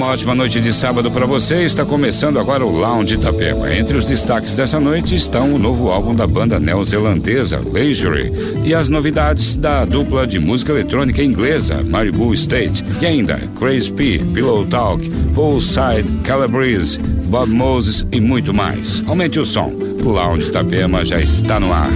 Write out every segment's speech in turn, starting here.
uma ótima noite de sábado para você. Está começando agora o Lounge Itapema. Entre os destaques dessa noite estão o novo álbum da banda neozelandesa Leisure e as novidades da dupla de música eletrônica inglesa Maribu State e ainda Crazy P, Pillow Talk, Poolside, Calabrese, Bob Moses e muito mais. Aumente o som. O Lounge Itapema já está no ar.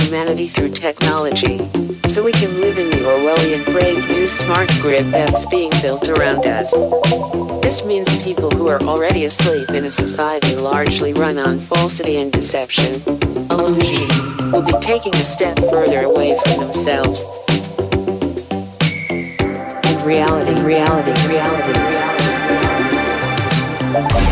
Humanity through technology. So we can live in the Orwellian brave new smart grid that's being built around us. This means people who are already asleep in a society largely run on falsity and deception, illusions, will be taking a step further away from themselves. And reality, reality, reality, reality.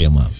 tema.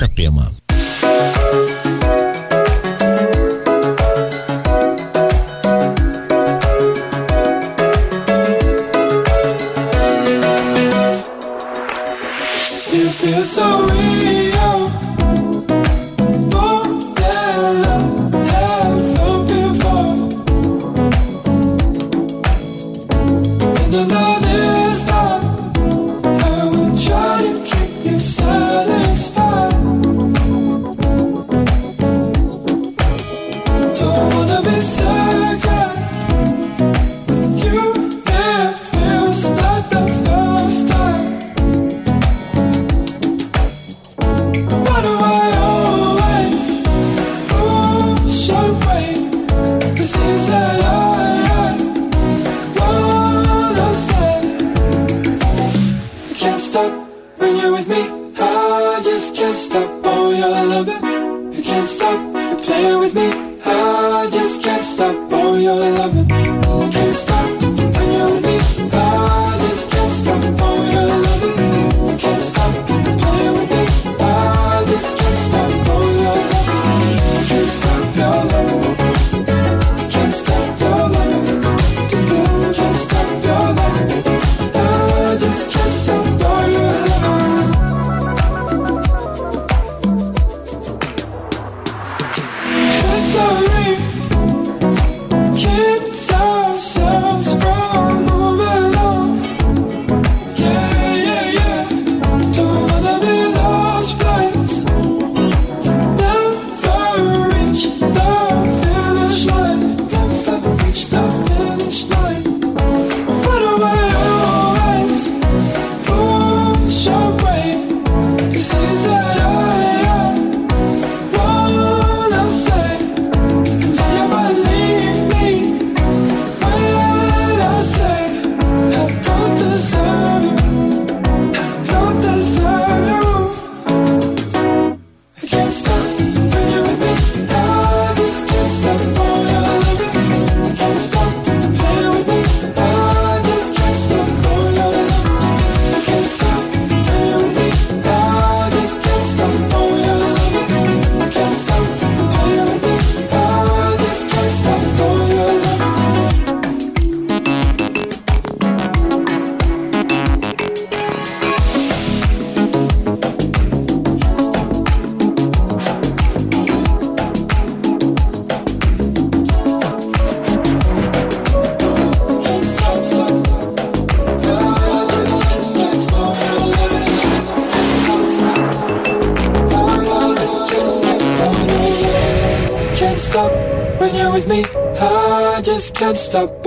Itapema. Stop,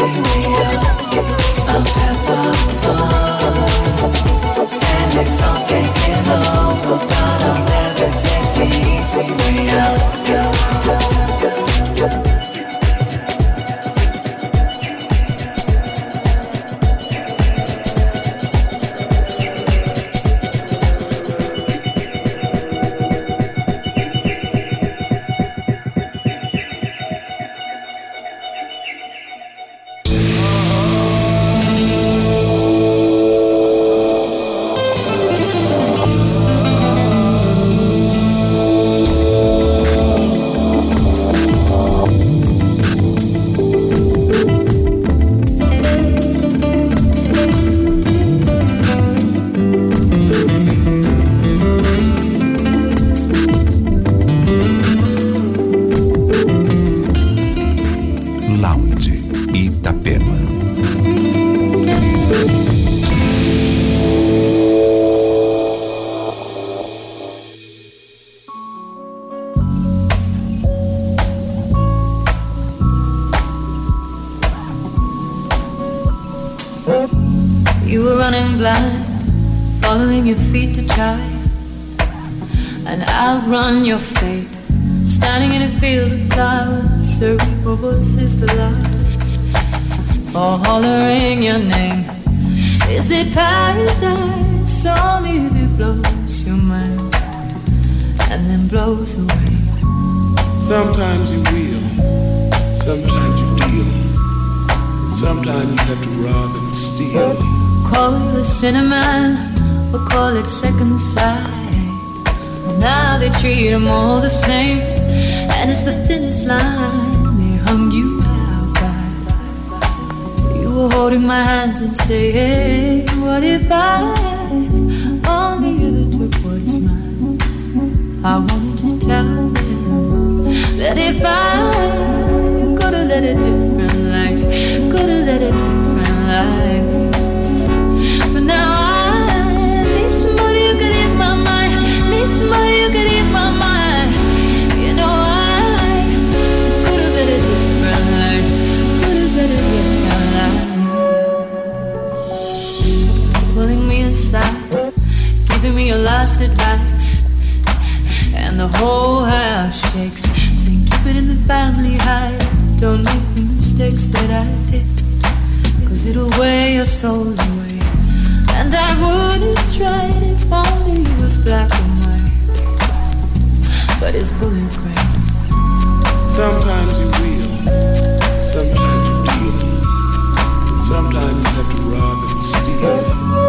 out. Easy Sometimes you will, sometimes you deal, sometimes you have to rob and steal. Call it a cinnamon or call it second sight. Now they treat them all the same, and it's the thinnest line they hung you out by. You were holding my hands and say, Hey, what if I only ever took what's mine? I them that if I could have led a different life, could have led a different life. But now I need somebody who could ease my mind. Need somebody who could ease my mind. You know I could have been a different life. Could have been a different life. Pulling me inside, giving me your last advice, and the whole house Don't make the mistakes that I did. Cause it'll weigh your soul away. And I wouldn't try it if only it was black and white. But it's bullet gray. Sometimes you will, sometimes you deal, sometimes you have to rob and steal.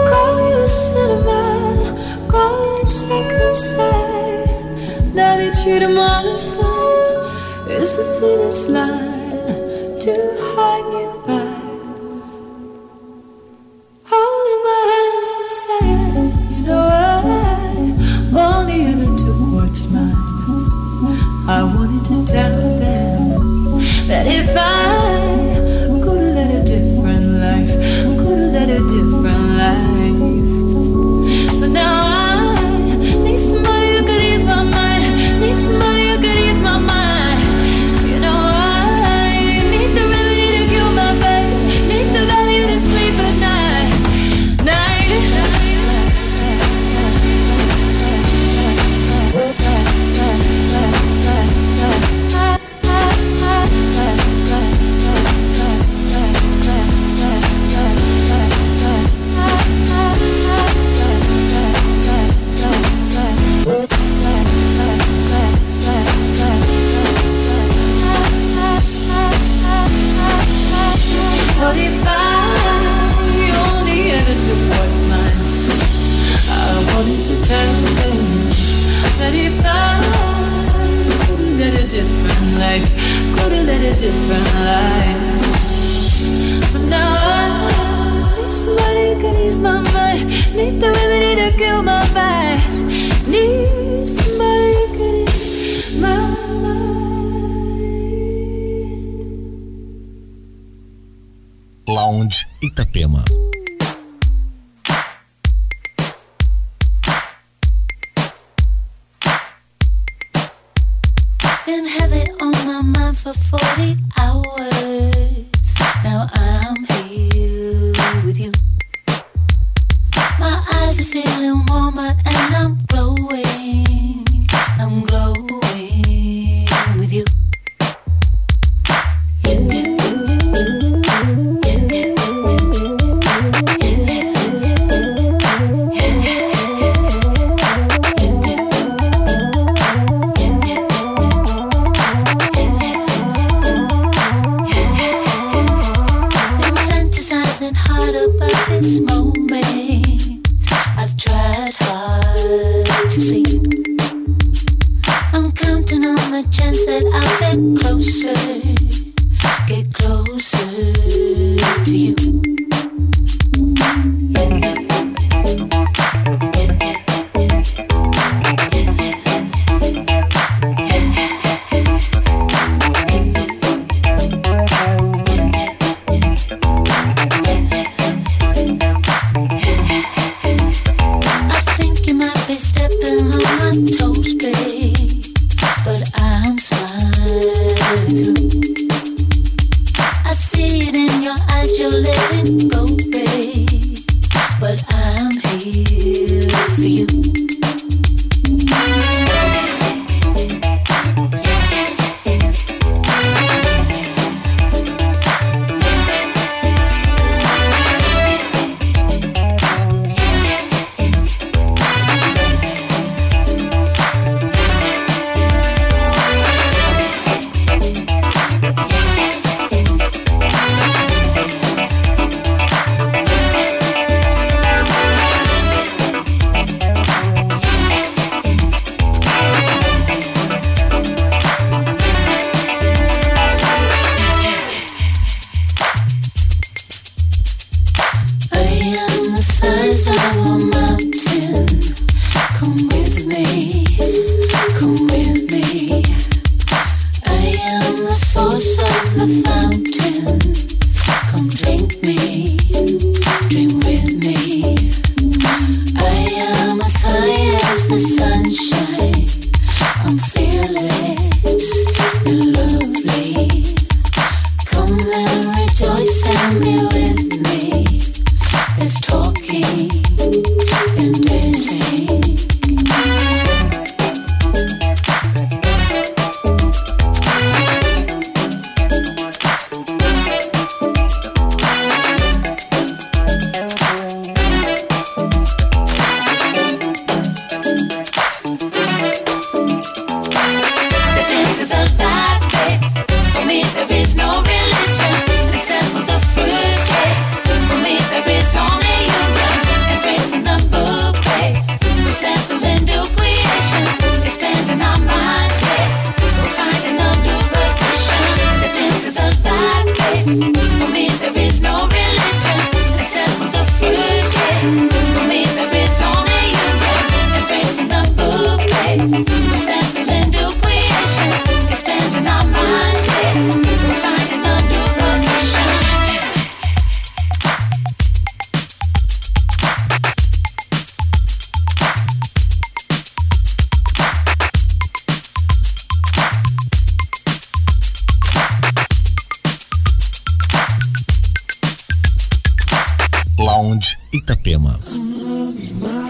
Call you cinema call it second sight. Now they treat 'em all the same. It's the thinnest line I wanted to tell them that if I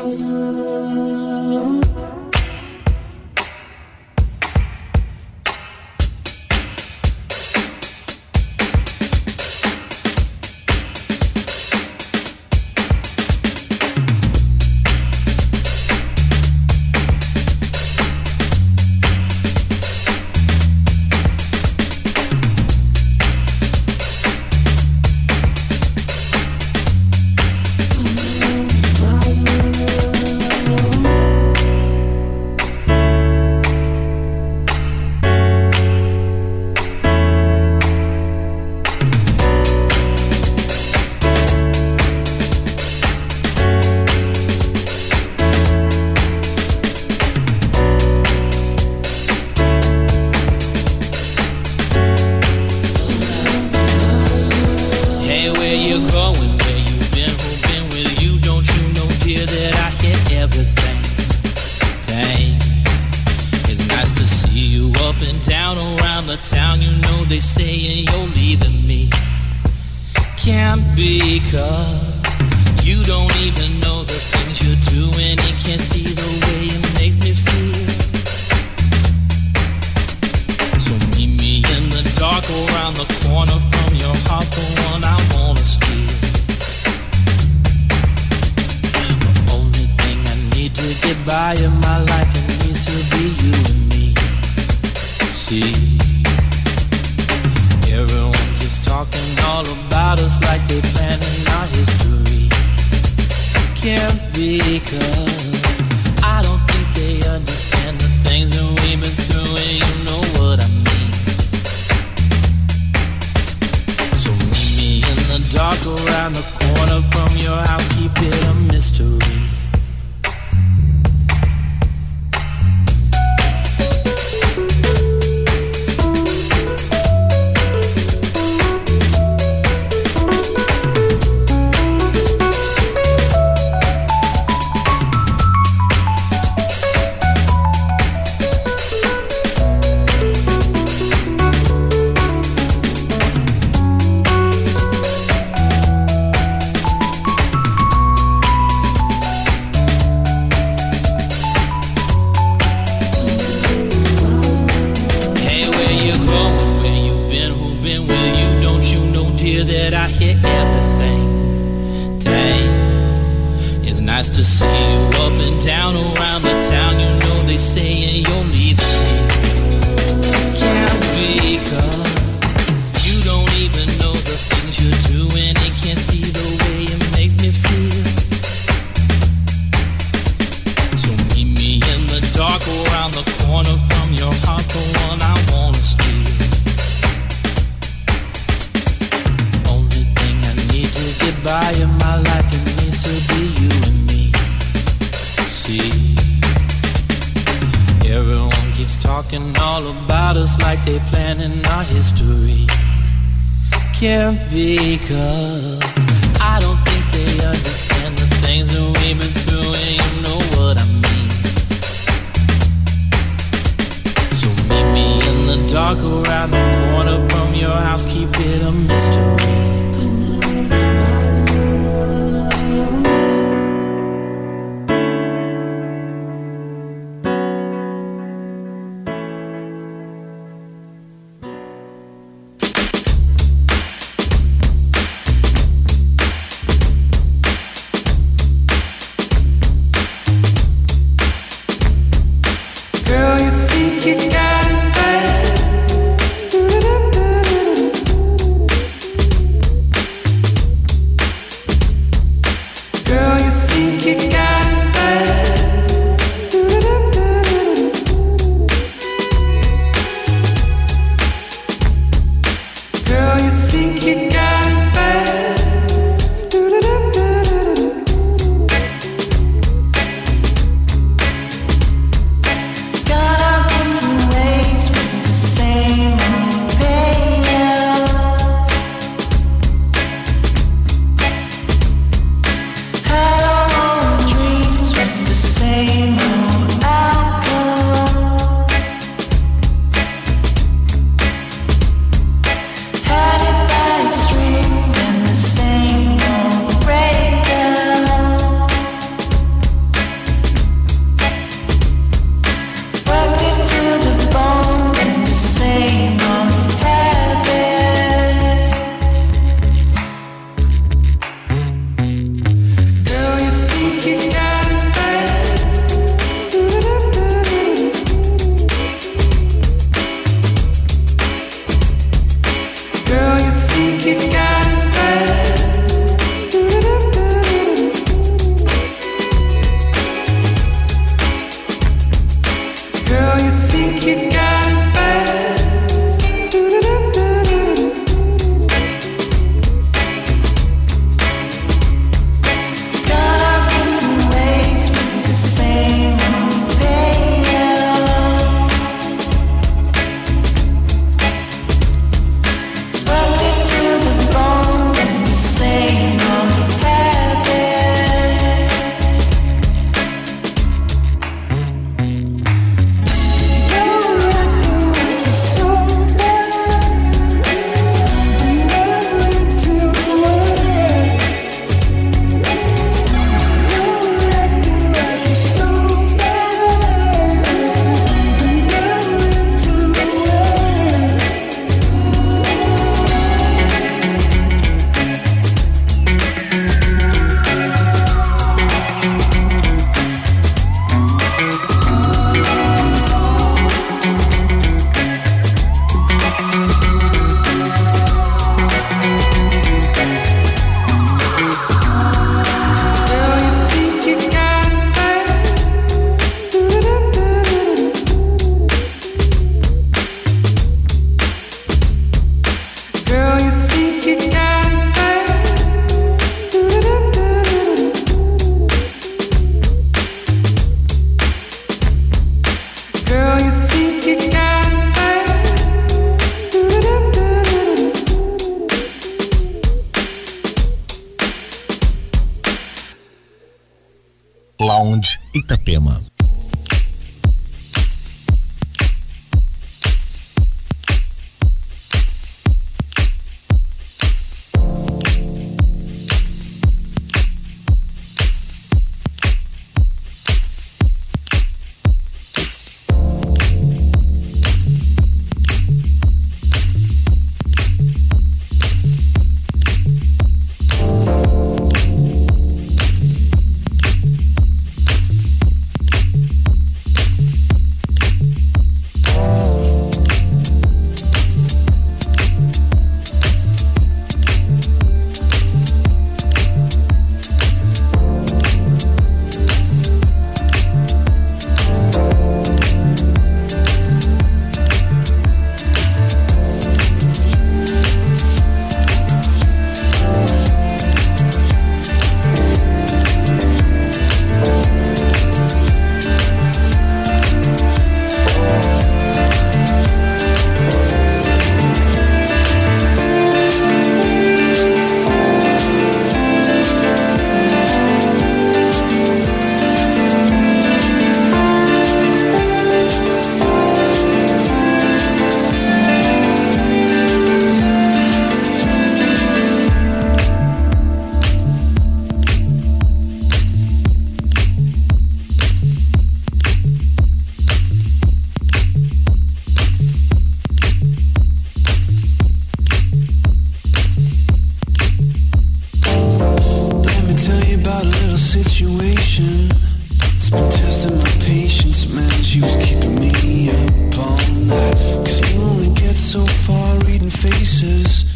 Come So meet me in the dark around the corner from your house, keep it a mystery. Lounge Itapema. little situation. It's been testing my patience, man. She was keeping me up all you only get so far reading faces.